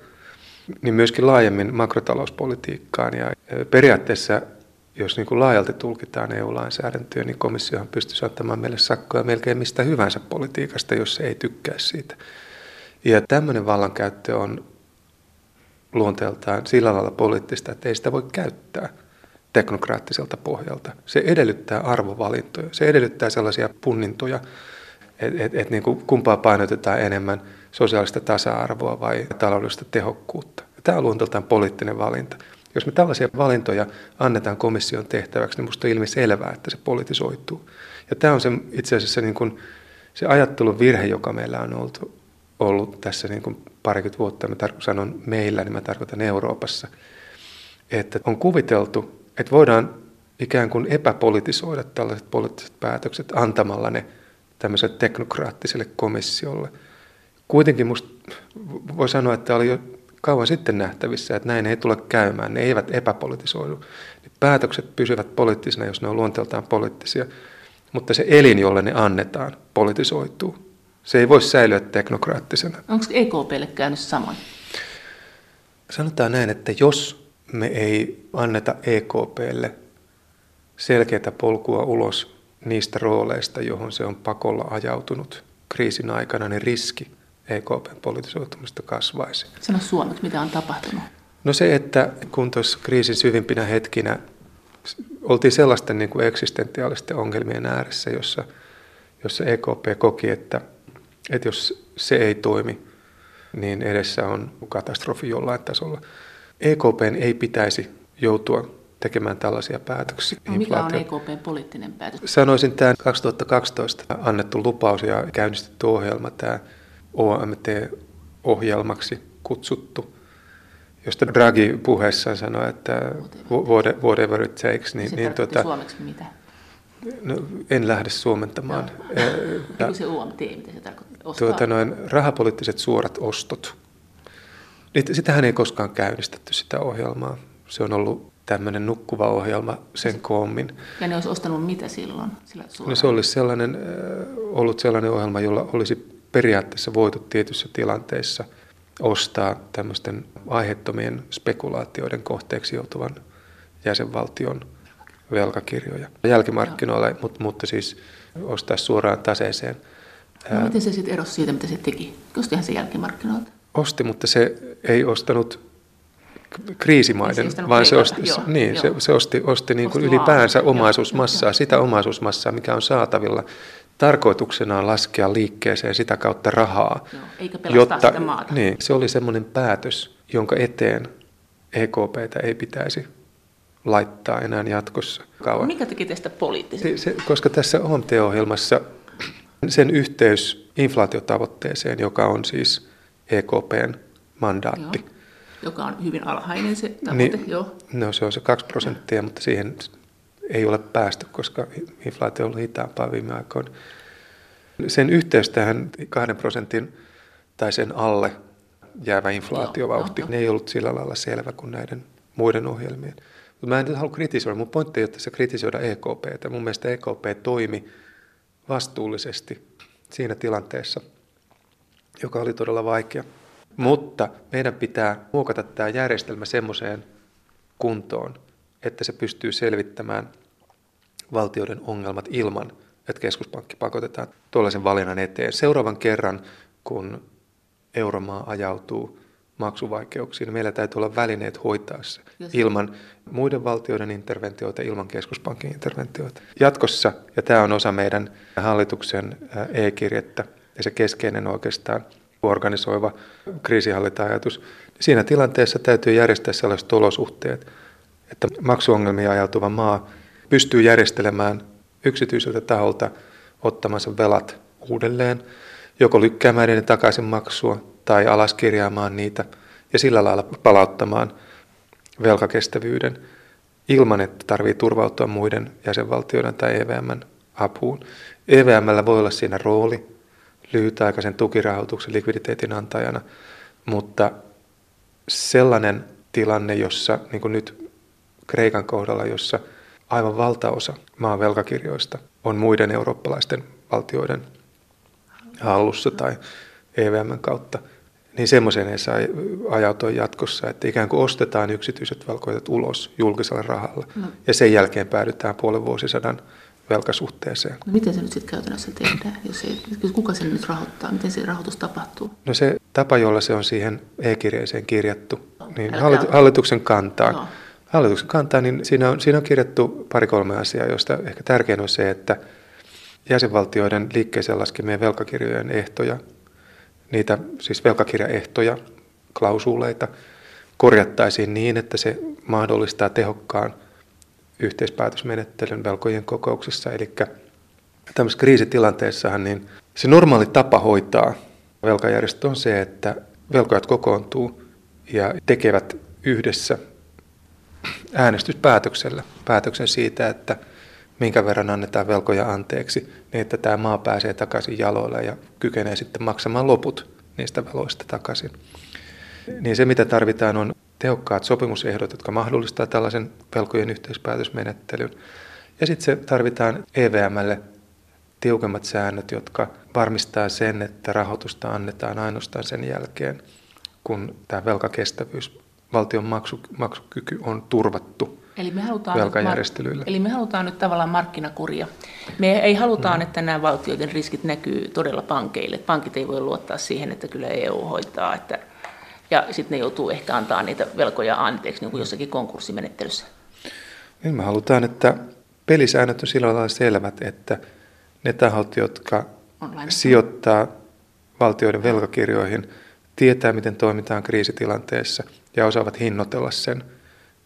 niin myöskin laajemmin makrotalouspolitiikkaan. Ja periaatteessa, jos niin kuin laajalti tulkitaan EU-lainsäädäntöä, niin komissiohan pystyisi antamaan meille sakkoja melkein mistä hyvänsä politiikasta, jos se ei tykkää siitä. Ja tämmöinen vallankäyttö on luonteeltaan sillä lailla poliittista, että ei sitä voi käyttää teknokraattiselta pohjalta. Se edellyttää arvovalintoja, se edellyttää sellaisia punnintoja, että et, et niin kumpaa painotetaan enemmän, sosiaalista tasa-arvoa vai taloudellista tehokkuutta. Tämä on luonteeltaan poliittinen valinta. Jos me tällaisia valintoja annetaan komission tehtäväksi, niin minusta on ilmi selvää, että se politisoituu. Ja tämä on se, itse asiassa niin kuin, se ajattelun virhe, joka meillä on ollut, ollut tässä niin kuin parikymmentä vuotta, mä tar- sanon meillä, niin mä tarkoitan Euroopassa, että on kuviteltu, että voidaan ikään kuin epäpolitisoida tällaiset poliittiset päätökset antamalla ne tämmöiselle teknokraattiselle komissiolle. Kuitenkin musta voi sanoa, että oli jo kauan sitten nähtävissä, että näin ei tule käymään. Ne eivät epäpolitisoidu. Ne päätökset pysyvät poliittisina, jos ne on luonteeltaan poliittisia, mutta se elin, jolle ne annetaan, politisoituu. Se ei voi säilyä teknokraattisena. Onko EKPlle käynyt samoin? Sanotaan näin, että jos me ei anneta EKPlle selkeää polkua ulos niistä rooleista, johon se on pakolla ajautunut kriisin aikana, niin riski EKPn politisoitumista kasvaisi. Sano suomeksi, mitä on tapahtunut? No se, että kun tuossa kriisin syvimpinä hetkinä oltiin sellaisten niin kuin eksistentiaalisten ongelmien ääressä, jossa, jossa EKP koki, että että jos se ei toimi, niin edessä on katastrofi jollain tasolla. EKPn ei pitäisi joutua tekemään tällaisia päätöksiä. No, mikä on EKPn poliittinen päätös? Sanoisin tämä 2012 annettu lupaus ja käynnistetty ohjelma, tämä OMT-ohjelmaksi kutsuttu, josta Draghi puheessaan sanoi, että whatever it takes. Niin, se niin, tuota, suomeksi mitä? No, en lähde suomentamaan. No. se OMT, mitä se tarkoittaa? Tuota, noin, rahapoliittiset suorat ostot. Sitähän ei koskaan käynnistetty sitä ohjelmaa. Se on ollut tämmöinen nukkuva ohjelma sen koommin. Ja ne olisi ostanut mitä silloin? Sillä no se olisi sellainen, ollut sellainen ohjelma, jolla olisi periaatteessa voitu tietyissä tilanteissa ostaa tämmöisten aiheettomien spekulaatioiden kohteeksi joutuvan jäsenvaltion velkakirjoja jälkimarkkinoille, mutta, mutta siis ostaa suoraan taseeseen – No, miten se sitten erosi siitä, mitä se teki? Ostihan se jälkimarkkinoilta? Osti, mutta se ei ostanut kriisimaiden, se vaan se osti, joo, niin, joo. Se, se osti, osti niin kuin osti ylipäänsä vaan, omaisuusmassaa, joo, sitä omaisuusmassaa, mikä on saatavilla. Tarkoituksena on laskea liikkeeseen sitä kautta rahaa. Joo, eikä pelastaa jotta, sitä maata. Niin, se oli semmoinen päätös, jonka eteen EKPtä ei pitäisi laittaa enää jatkossa kauan. Mikä teki tästä se, koska tässä OMT-ohjelmassa sen yhteys inflaatiotavoitteeseen, joka on siis EKPn mandaatti. Joo. Joka on hyvin alhainen se tavoite, niin, joo. No se on se 2 prosenttia, mutta siihen ei ole päästy, koska inflaatio on ollut hitaampaa viime aikoina. Sen yhteys tähän 2 prosentin tai sen alle jäävä inflaatiovauhti, joo, ne ei ollut sillä lailla selvä kuin näiden muiden ohjelmien. Mutta mä en nyt halua kritisoida. Mun pointti ei ole tässä kritisoida EKPtä. Mun mielestä EKP toimi vastuullisesti siinä tilanteessa, joka oli todella vaikea. Mutta meidän pitää muokata tämä järjestelmä semmoiseen kuntoon, että se pystyy selvittämään valtioiden ongelmat ilman, että keskuspankki pakotetaan tuollaisen valinnan eteen. Seuraavan kerran, kun euromaa ajautuu maksuvaikeuksiin. Meillä täytyy olla välineet hoitaa se ilman muiden valtioiden interventioita, ilman keskuspankin interventioita. Jatkossa, ja tämä on osa meidän hallituksen e-kirjettä ja se keskeinen oikeastaan organisoiva kriisihallinta-ajatus, siinä tilanteessa täytyy järjestää sellaiset olosuhteet, että maksuongelmia ajautuva maa pystyy järjestelemään yksityiseltä taholta ottamansa velat uudelleen, joko lykkäämään niiden takaisin maksua tai alaskirjaamaan niitä ja sillä lailla palauttamaan velkakestävyyden ilman, että tarvii turvautua muiden jäsenvaltioiden tai EVMn apuun. EVMllä voi olla siinä rooli lyhytaikaisen tukirahoituksen likviditeetin antajana, mutta sellainen tilanne, jossa niin kuin nyt Kreikan kohdalla, jossa aivan valtaosa maan velkakirjoista on muiden eurooppalaisten valtioiden hallussa tai EVMn kautta, niin semmoiseen ei saa ajautua jatkossa, että ikään kuin ostetaan yksityiset velkoiset ulos julkisella rahalla no. ja sen jälkeen päädytään puolen vuosisadan velkasuhteeseen. No miten se nyt sitten käytännössä tehdään? Jos ei, kuka sen nyt rahoittaa? Miten se rahoitus tapahtuu? No se tapa, jolla se on siihen e-kirjeeseen kirjattu, niin Älkää hallituksen kantaa. No. Hallituksen kantaa, niin siinä on, siinä on kirjattu pari-kolme asiaa, joista ehkä tärkein on se, että jäsenvaltioiden liikkeeseen laskemien velkakirjojen ehtoja, niitä siis velkakirjaehtoja, klausuuleita, korjattaisiin niin, että se mahdollistaa tehokkaan – yhteispäätösmenettelyn velkojen kokouksissa. Eli tämmöisessä kriisitilanteessahan niin se normaali tapa hoitaa velkajärjestö on se, että velkojat kokoontuu ja tekevät yhdessä äänestyspäätöksellä päätöksen siitä, että minkä verran annetaan velkoja anteeksi, niin että tämä maa pääsee takaisin jaloille ja kykenee sitten maksamaan loput niistä veloista takaisin. Niin se, mitä tarvitaan, on tehokkaat sopimusehdot, jotka mahdollistaa tällaisen velkojen yhteispäätösmenettelyn. Ja sitten se tarvitaan EVMlle tiukemmat säännöt, jotka varmistaa sen, että rahoitusta annetaan ainoastaan sen jälkeen, kun tämä velkakestävyys, valtion maksu, maksukyky on turvattu Eli me halutaan velkajärjestelyillä. Eli me halutaan nyt tavallaan markkinakuria. Me ei halutaan, mm. että nämä valtioiden riskit näkyy todella pankeille. Pankit ei voi luottaa siihen, että kyllä EU hoitaa, että ja sitten ne joutuu ehkä antaa niitä velkoja anteeksi niin kuin jossakin konkurssimenettelyssä. Niin me halutaan, että pelisäännöt on sillä lailla selvät, että ne tahot, jotka sijoittaa valtioiden velkakirjoihin, tietää, miten toimitaan kriisitilanteessa ja osaavat hinnoitella sen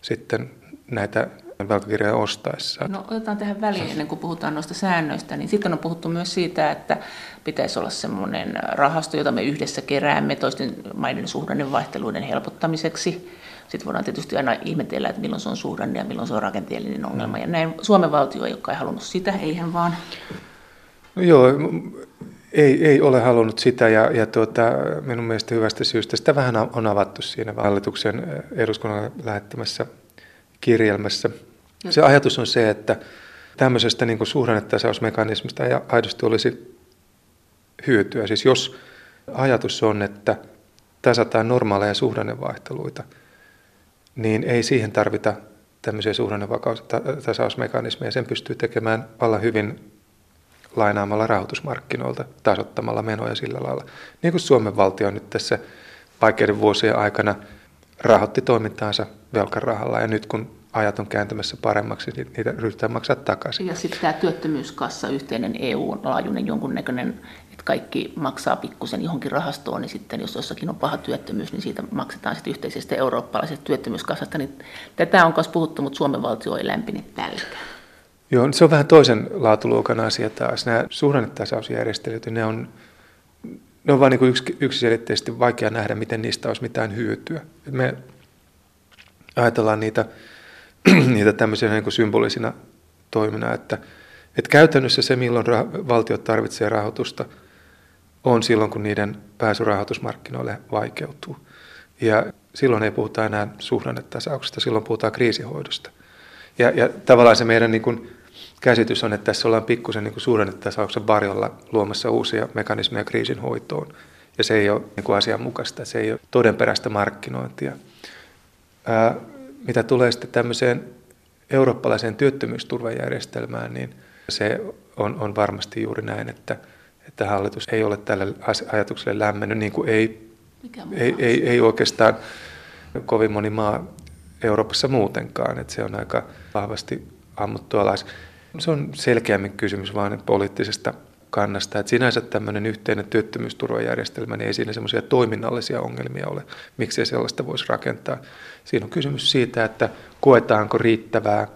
sitten näitä velkakirjoja ostaessa. No otetaan tähän väliin ennen kuin puhutaan noista säännöistä, niin sitten on puhuttu myös siitä, että pitäisi olla semmoinen rahasto, jota me yhdessä keräämme toisten maiden suhdannevaihteluiden helpottamiseksi. Sitten voidaan tietysti aina ihmetellä, että milloin se on suhdanne ja milloin se on rakenteellinen ongelma. Ja näin Suomen valtio ei ole halunnut sitä, eihän vaan. No joo, ei, ei ole halunnut sitä ja, ja tuota, minun mielestä hyvästä syystä. Sitä vähän on avattu siinä hallituksen eduskunnan lähettämässä kirjelmässä. Se ajatus on se, että tämmöisestä niin suhdannetasausmekanismista aidosti olisi hyötyä. Siis jos ajatus on, että tasataan normaaleja suhdannevaihteluita, niin ei siihen tarvita tämmöisiä suhdannevakaustasausmekanismeja. Sen pystyy tekemään vallan hyvin lainaamalla rahoitusmarkkinoilta, tasottamalla menoja sillä lailla. Niin kuin Suomen valtio nyt tässä vaikeiden vuosien aikana rahoitti toimintaansa velkarahalla ja nyt kun ajat on kääntymässä paremmaksi, niin niitä ryhdytään maksaa takaisin. Ja sitten tämä työttömyyskassa, yhteinen EU-laajuinen jonkunnäköinen, että kaikki maksaa pikkusen johonkin rahastoon, niin sitten jos jossakin on paha työttömyys, niin siitä maksetaan sitten yhteisestä eurooppalaisesta työttömyyskassasta. Niin tätä on myös puhuttu, mutta Suomen valtio ei lämpine tälläkään. Joo, se on vähän toisen laatuluokan asia taas. Nämä suhdannetasausjärjestelyt, ne on, ne on vain niin yks, yksiselitteisesti vaikea nähdä, miten niistä olisi mitään hyötyä. Me ajatellaan niitä niitä tämmöisenä niin symbolisina toimina, että, että käytännössä se, milloin rah- valtiot tarvitsee rahoitusta, on silloin, kun niiden pääsy rahoitusmarkkinoille vaikeutuu. Ja silloin ei puhuta enää suhdannetasauksesta, silloin puhutaan kriisihoidosta. Ja, ja tavallaan se meidän niin kuin, käsitys on, että tässä ollaan pikkusen niin suhdannetasauksen varjolla luomassa uusia mekanismeja kriisin hoitoon. Ja se ei ole niin kuin asianmukaista, se ei ole todenperäistä markkinointia. Ää, mitä tulee sitten tämmöiseen eurooppalaiseen työttömyysturvajärjestelmään, niin se on, on varmasti juuri näin, että, että hallitus ei ole tälle ajatukselle lämmennyt, niin kuin ei, ei, ei, ei oikeastaan kovin moni maa Euroopassa muutenkaan, että se on aika vahvasti ammuttu alas. Se on selkeämmin kysymys vain poliittisesta kannasta. Että sinänsä tämmöinen yhteinen työttömyysturvajärjestelmä, niin ei siinä semmoisia toiminnallisia ongelmia ole, miksi sellaista voisi rakentaa. Siinä on kysymys siitä, että koetaanko riittävää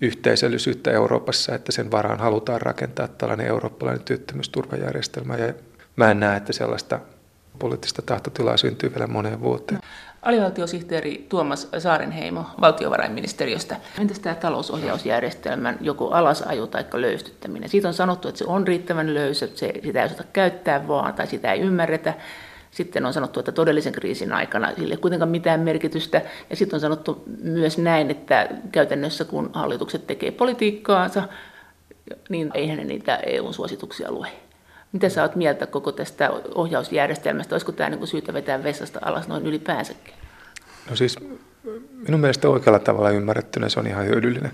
yhteisöllisyyttä Euroopassa, että sen varaan halutaan rakentaa tällainen eurooppalainen työttömyysturvajärjestelmä. Ja mä en näe, että sellaista poliittista tahtotilaa syntyy vielä moneen vuoteen. Alivaltiosihteeri Tuomas Saarenheimo valtiovarainministeriöstä. Entäs tämä talousohjausjärjestelmän joko alasajo tai löystyttäminen? Siitä on sanottu, että se on riittävän löysä, se, sitä ei osata käyttää vaan tai sitä ei ymmärretä. Sitten on sanottu, että todellisen kriisin aikana sille ei kuitenkaan mitään merkitystä. Ja sitten on sanottu myös näin, että käytännössä kun hallitukset tekee politiikkaansa, niin eihän ne niitä EU-suosituksia lue. Mitä sä oot mieltä koko tästä ohjausjärjestelmästä? Olisiko tämä niin syytä vetää vessasta alas noin ylipäänsäkin? No siis minun mielestä oikealla tavalla ymmärrettynä se on ihan hyödyllinen.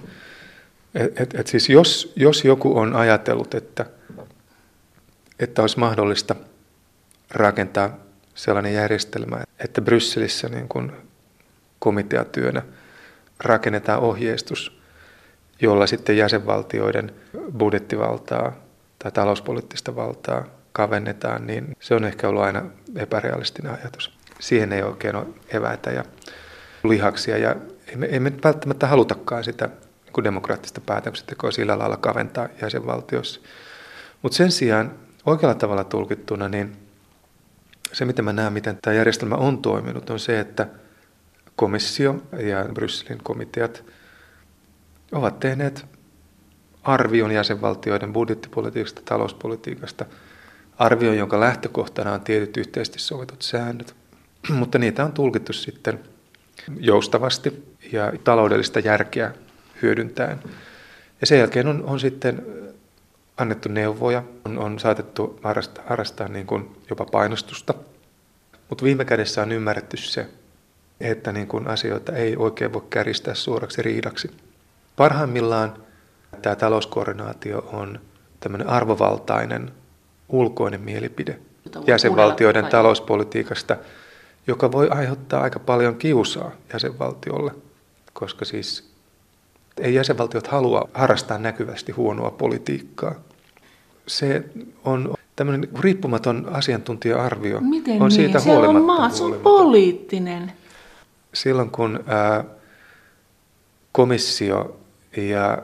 Et, et, et siis jos, jos joku on ajatellut, että, että olisi mahdollista rakentaa sellainen järjestelmä, että Brysselissä niin kuin komiteatyönä rakennetaan ohjeistus, jolla sitten jäsenvaltioiden budjettivaltaa tai talouspoliittista valtaa kavennetaan, niin se on ehkä ollut aina epärealistinen ajatus. Siihen ei oikein ole eväitä ja lihaksia ja emme, emme välttämättä halutakaan sitä niin demokraattista päätöksentekoa sillä lailla kaventaa jäsenvaltiossa. Mutta sen sijaan oikealla tavalla tulkittuna, niin se mitä mä näen, miten tämä järjestelmä on toiminut, on se, että komissio ja Brysselin komiteat ovat tehneet arvion jäsenvaltioiden budjettipolitiikasta, talouspolitiikasta, arvion, jonka lähtökohtana on tietyt yhteisesti sovitut säännöt, mutta niitä on tulkittu sitten joustavasti ja taloudellista järkeä hyödyntäen. Ja sen jälkeen on, on sitten annettu neuvoja, on, on saatettu harrastaa, harrastaa niin kuin jopa painostusta, mutta viime kädessä on ymmärretty se, että niin kuin asioita ei oikein voi käristää suoraksi riidaksi. Parhaimmillaan tämä talouskoordinaatio on tämmöinen arvovaltainen ulkoinen mielipide jäsenvaltioiden talouspolitiikasta, joka voi aiheuttaa aika paljon kiusaa jäsenvaltiolle, koska siis ei jäsenvaltiot halua harrastaa näkyvästi huonoa politiikkaa. Se on tämmöinen riippumaton asiantuntija-arvio. Miten on siitä niin? Siellä on maa, se on poliittinen. Silloin kun ää, komissio ja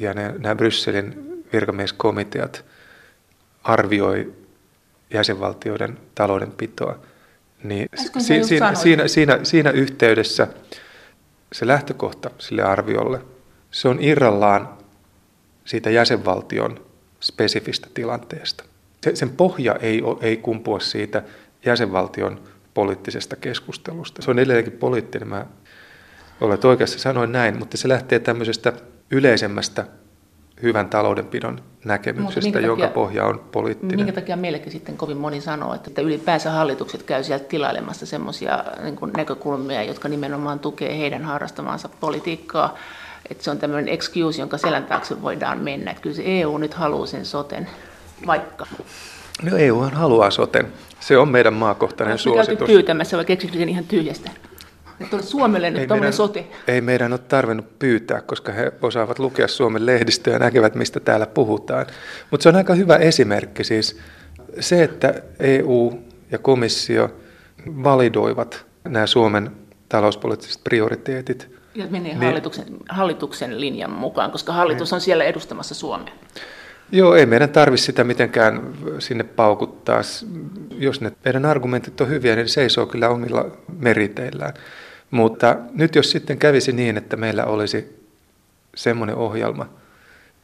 ja ne, nämä Brysselin virkamieskomiteat arvioi jäsenvaltioiden taloudenpitoa, niin si, siinä, siinä, siinä, siinä yhteydessä se lähtökohta sille arviolle, se on irrallaan siitä jäsenvaltion spesifistä tilanteesta. Se, sen pohja ei, ei kumpua siitä jäsenvaltion poliittisesta keskustelusta. Se on edelleenkin poliittinen, mä olet oikeassa, sanoin näin, mutta se lähtee tämmöisestä yleisemmästä hyvän taloudenpidon näkemyksestä, takia, jonka pohja on poliittinen. Minkä takia meillekin sitten kovin moni sanoo, että ylipäänsä hallitukset käy sieltä tilailemassa semmoisia niin näkökulmia, jotka nimenomaan tukee heidän harrastamaansa politiikkaa. Että se on tämmöinen excuse, jonka selän taakse voidaan mennä. Että kyllä se EU nyt haluaa sen soten, vaikka. No EU haluaa soten. Se on meidän maakohtainen Oletko suositus. pyytämässä vai keksikö sen ihan tyhjästä? Että Suomelle nyt tuommoinen sote. Ei meidän ole tarvinnut pyytää, koska he osaavat lukea Suomen lehdistöä ja näkevät, mistä täällä puhutaan. Mutta se on aika hyvä esimerkki siis. Se, että EU ja komissio validoivat nämä Suomen talouspoliittiset prioriteetit. Ja menee niin, hallituksen, hallituksen linjan mukaan, koska hallitus on siellä edustamassa Suomea. Joo, ei meidän tarvitse sitä mitenkään sinne paukuttaa. Jos ne meidän argumentit on hyviä, niin seisoo kyllä omilla meriteillään. Mutta nyt jos sitten kävisi niin, että meillä olisi semmoinen ohjelma,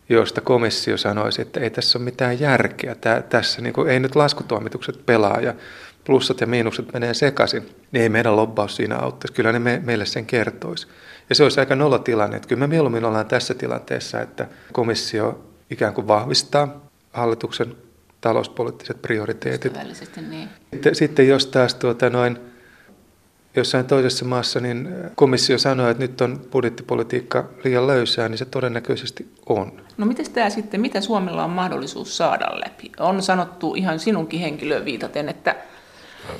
josta komissio sanoisi, että ei tässä ole mitään järkeä, Tää, tässä niin kuin, ei nyt laskutoimitukset pelaa ja plussat ja miinukset menee sekaisin, niin ei meidän lobbaus siinä auttaisi. Kyllä ne me, meille sen kertoisi. Ja se olisi aika nolla tilanne. Että kyllä me mieluummin ollaan tässä tilanteessa, että komissio ikään kuin vahvistaa hallituksen talouspoliittiset prioriteetit. Niin. Sitten, sitten jos taas tuota noin, jossain toisessa maassa niin komissio sanoo, että nyt on budjettipolitiikka liian löysää, niin se todennäköisesti on. No miten tämä sitten, mitä Suomella on mahdollisuus saada läpi? On sanottu ihan sinunkin henkilöön viitaten, että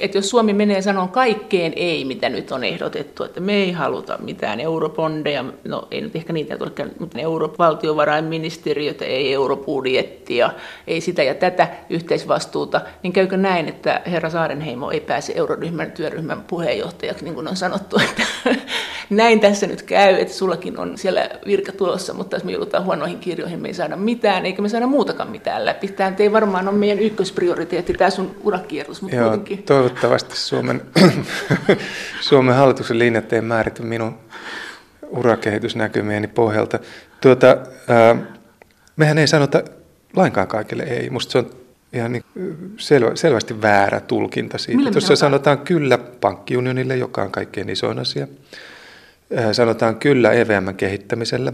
että jos Suomi menee sanomaan kaikkeen ei, mitä nyt on ehdotettu, että me ei haluta mitään eurobondeja, no ei nyt ehkä niitä tule, mutta eurovaltiovarainministeriötä, ei eurobudjettia, ei sitä ja tätä yhteisvastuuta, niin käykö näin, että herra Saarenheimo ei pääse euroryhmän työryhmän puheenjohtajaksi, niin kuin on sanottu, että näin tässä nyt käy, että sullakin on siellä virka tulossa, mutta jos me joudutaan huonoihin kirjoihin, me ei saada mitään, eikä me saada muutakaan mitään läpi. Tämä ei varmaan ole meidän ykkösprioriteetti, tämä sun urakierros, mutta Joo, kuitenkin. Toivottavasti Suomen, Suomen hallituksen linjat ei määrity minun urakehitysnäkymieni pohjalta. Tuota, ää, mehän ei sanota lainkaan kaikille ei. Musta se on ihan niin selvä, selvästi väärä tulkinta siitä. Tuossa sanotaan kyllä pankkiunionille, joka on kaikkein isoin asia. Sanotaan kyllä EVMn kehittämiselle.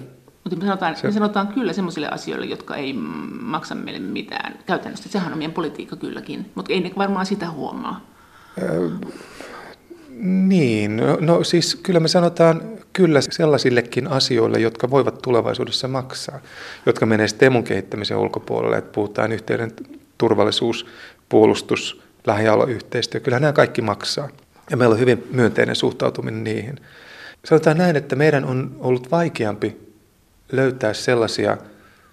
Mutta me sanotaan, se... me sanotaan kyllä sellaisille asioille, jotka ei maksa meille mitään käytännössä. Sehän on meidän politiikka kylläkin, mutta ei ne varmaan sitä huomaa. Niin, no, no siis kyllä me sanotaan kyllä sellaisillekin asioille, jotka voivat tulevaisuudessa maksaa, jotka menee temun kehittämisen ulkopuolelle, että puhutaan yhteyden turvallisuus, puolustus, lähialueyhteistyö, kyllä nämä kaikki maksaa. Ja meillä on hyvin myönteinen suhtautuminen niihin. Sanotaan näin, että meidän on ollut vaikeampi löytää sellaisia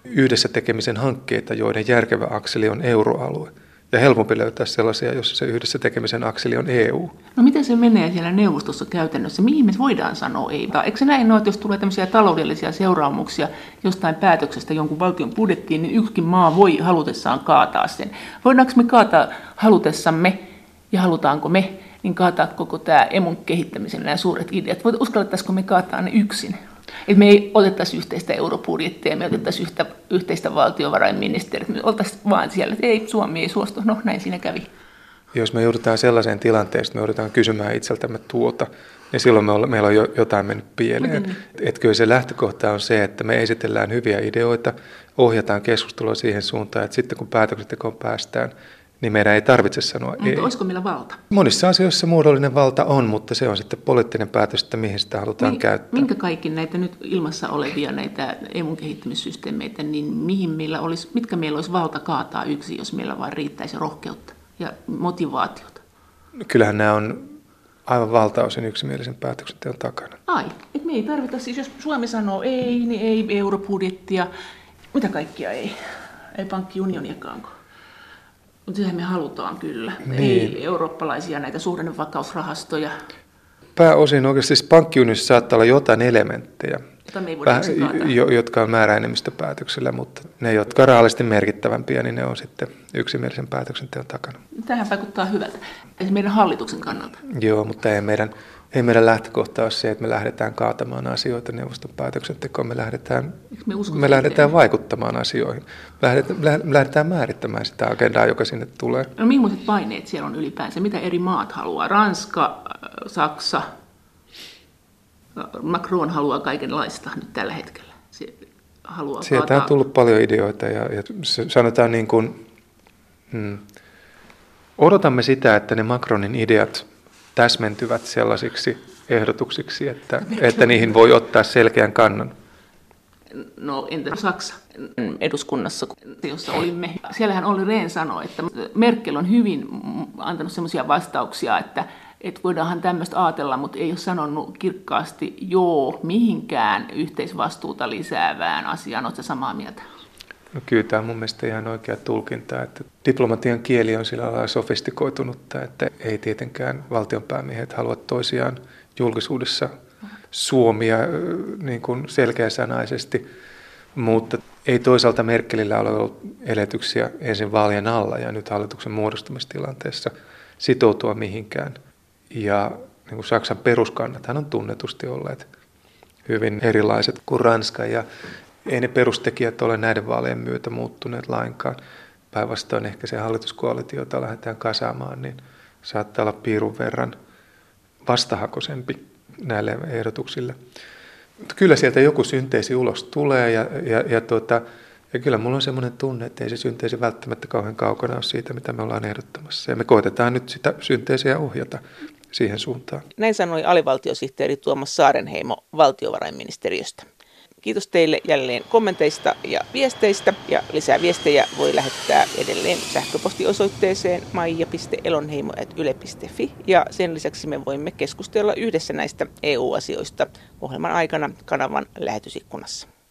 yhdessä tekemisen hankkeita, joiden järkevä akseli on euroalue – ja helpompi löytää sellaisia, jossa se yhdessä tekemisen akseli on EU. No miten se menee siellä neuvostossa käytännössä? Mihin me voidaan sanoa ei? Eikö se näin ole, että jos tulee tämmöisiä taloudellisia seuraamuksia jostain päätöksestä jonkun valtion budjettiin, niin yksikin maa voi halutessaan kaataa sen. Voidaanko me kaataa halutessamme ja halutaanko me niin kaataa koko tämä emun kehittämisen nämä suuret ideat? Uskallettaisiko me kaataa ne yksin? Että me ei otettaisi yhteistä europudjettia, me otettaisiin yhtä, yhteistä valtiovarainministeriä, me oltaisiin vaan siellä, että ei, Suomi ei suostu, no näin siinä kävi. Jos me joudutaan sellaiseen tilanteeseen, että me joudutaan kysymään itseltämme tuota, niin silloin me olla, meillä on jo jotain mennyt pieleen. Mm-hmm. Että kyllä se lähtökohta on se, että me esitellään hyviä ideoita, ohjataan keskustelua siihen suuntaan, että sitten kun päätöksentekoon päästään, niin meidän ei tarvitse sanoa mutta ei. olisiko meillä valta? Monissa asioissa muodollinen valta on, mutta se on sitten poliittinen päätös, että mihin sitä halutaan Mi- käyttää. Minkä kaikki näitä nyt ilmassa olevia näitä emun kehittämissysteemeitä, niin mihin meillä olisi, mitkä meillä olisi valta kaataa yksi, jos meillä vain riittäisi rohkeutta ja motivaatiota? No, kyllähän nämä on aivan valtaosin yksimielisen päätöksenteon takana. Ai, et me ei tarvita, siis jos Suomi sanoo ei, niin ei eurobudjettia, mitä kaikkia ei? Ei pankkiunioniakaan. Mutta sehän me halutaan kyllä. Niin. Ei eurooppalaisia näitä suhdannevakausrahastoja. Pääosin oikeasti siis pankkiunionissa saattaa olla jotain elementtejä, Väh, jo, jotka on määräenemmistöpäätöksellä, mutta ne, jotka ovat rahallisesti merkittävämpiä, niin ne on sitten yksimielisen päätöksenteon takana. Tähän vaikuttaa hyvältä, esimerkiksi meidän hallituksen kannalta. Joo, mutta ei meidän ei meidän lähtökohta ole se, että me lähdetään kaatamaan asioita neuvoston päätöksentekoon. Me lähdetään, me, me lähdetään vaikuttamaan asioihin. Lähdetään, lähdetään määrittämään sitä agendaa, joka sinne tulee. No millaiset paineet siellä on ylipäänsä? Mitä eri maat haluaa? Ranska, Saksa, Macron haluaa kaikenlaista nyt tällä hetkellä. Se haluaa Sieltä kaataa. on tullut paljon ideoita ja, ja sanotaan niin kuin, hmm, odotamme sitä, että ne Macronin ideat täsmentyvät sellaisiksi ehdotuksiksi, että, että niihin voi ottaa selkeän kannan? No entä Saksa eduskunnassa, jossa olimme? Siellähän Olli Rehn sanoi, että Merkel on hyvin antanut sellaisia vastauksia, että, että voidaanhan tämmöistä ajatella, mutta ei ole sanonut kirkkaasti joo mihinkään yhteisvastuuta lisäävään asiaan. Oletko samaa mieltä? No kyllä tämä on mun mielestä ihan oikea tulkinta, että diplomatian kieli on sillä lailla sofistikoitunutta, että ei tietenkään valtionpäämiehet halua toisiaan julkisuudessa suomia niin kuin selkeäsanaisesti, mutta ei toisaalta Merkelillä ole ollut eletyksiä ensin vaalien alla ja nyt hallituksen muodostumistilanteessa sitoutua mihinkään. Ja niin kuin Saksan peruskannathan on tunnetusti olleet hyvin erilaiset kuin Ranska ja ei ne perustekijät ole näiden vaalien myötä muuttuneet lainkaan. Päinvastoin ehkä se hallituskoalitio, jota lähdetään kasaamaan, niin saattaa olla piirun verran vastahakoisempi näille ehdotuksille. Mutta kyllä sieltä joku synteesi ulos tulee ja, ja, ja, tuota, ja kyllä mulla on semmoinen tunne, että ei se synteesi välttämättä kauhean kaukana ole siitä, mitä me ollaan ehdottamassa. Ja me koitetaan nyt sitä synteesiä ohjata siihen suuntaan. Näin sanoi alivaltiosihteeri Tuomas Saarenheimo valtiovarainministeriöstä. Kiitos teille jälleen kommenteista ja viesteistä. Ja lisää viestejä voi lähettää edelleen sähköpostiosoitteeseen maija.elonheimo.yle.fi. Ja sen lisäksi me voimme keskustella yhdessä näistä EU-asioista ohjelman aikana kanavan lähetysikkunassa.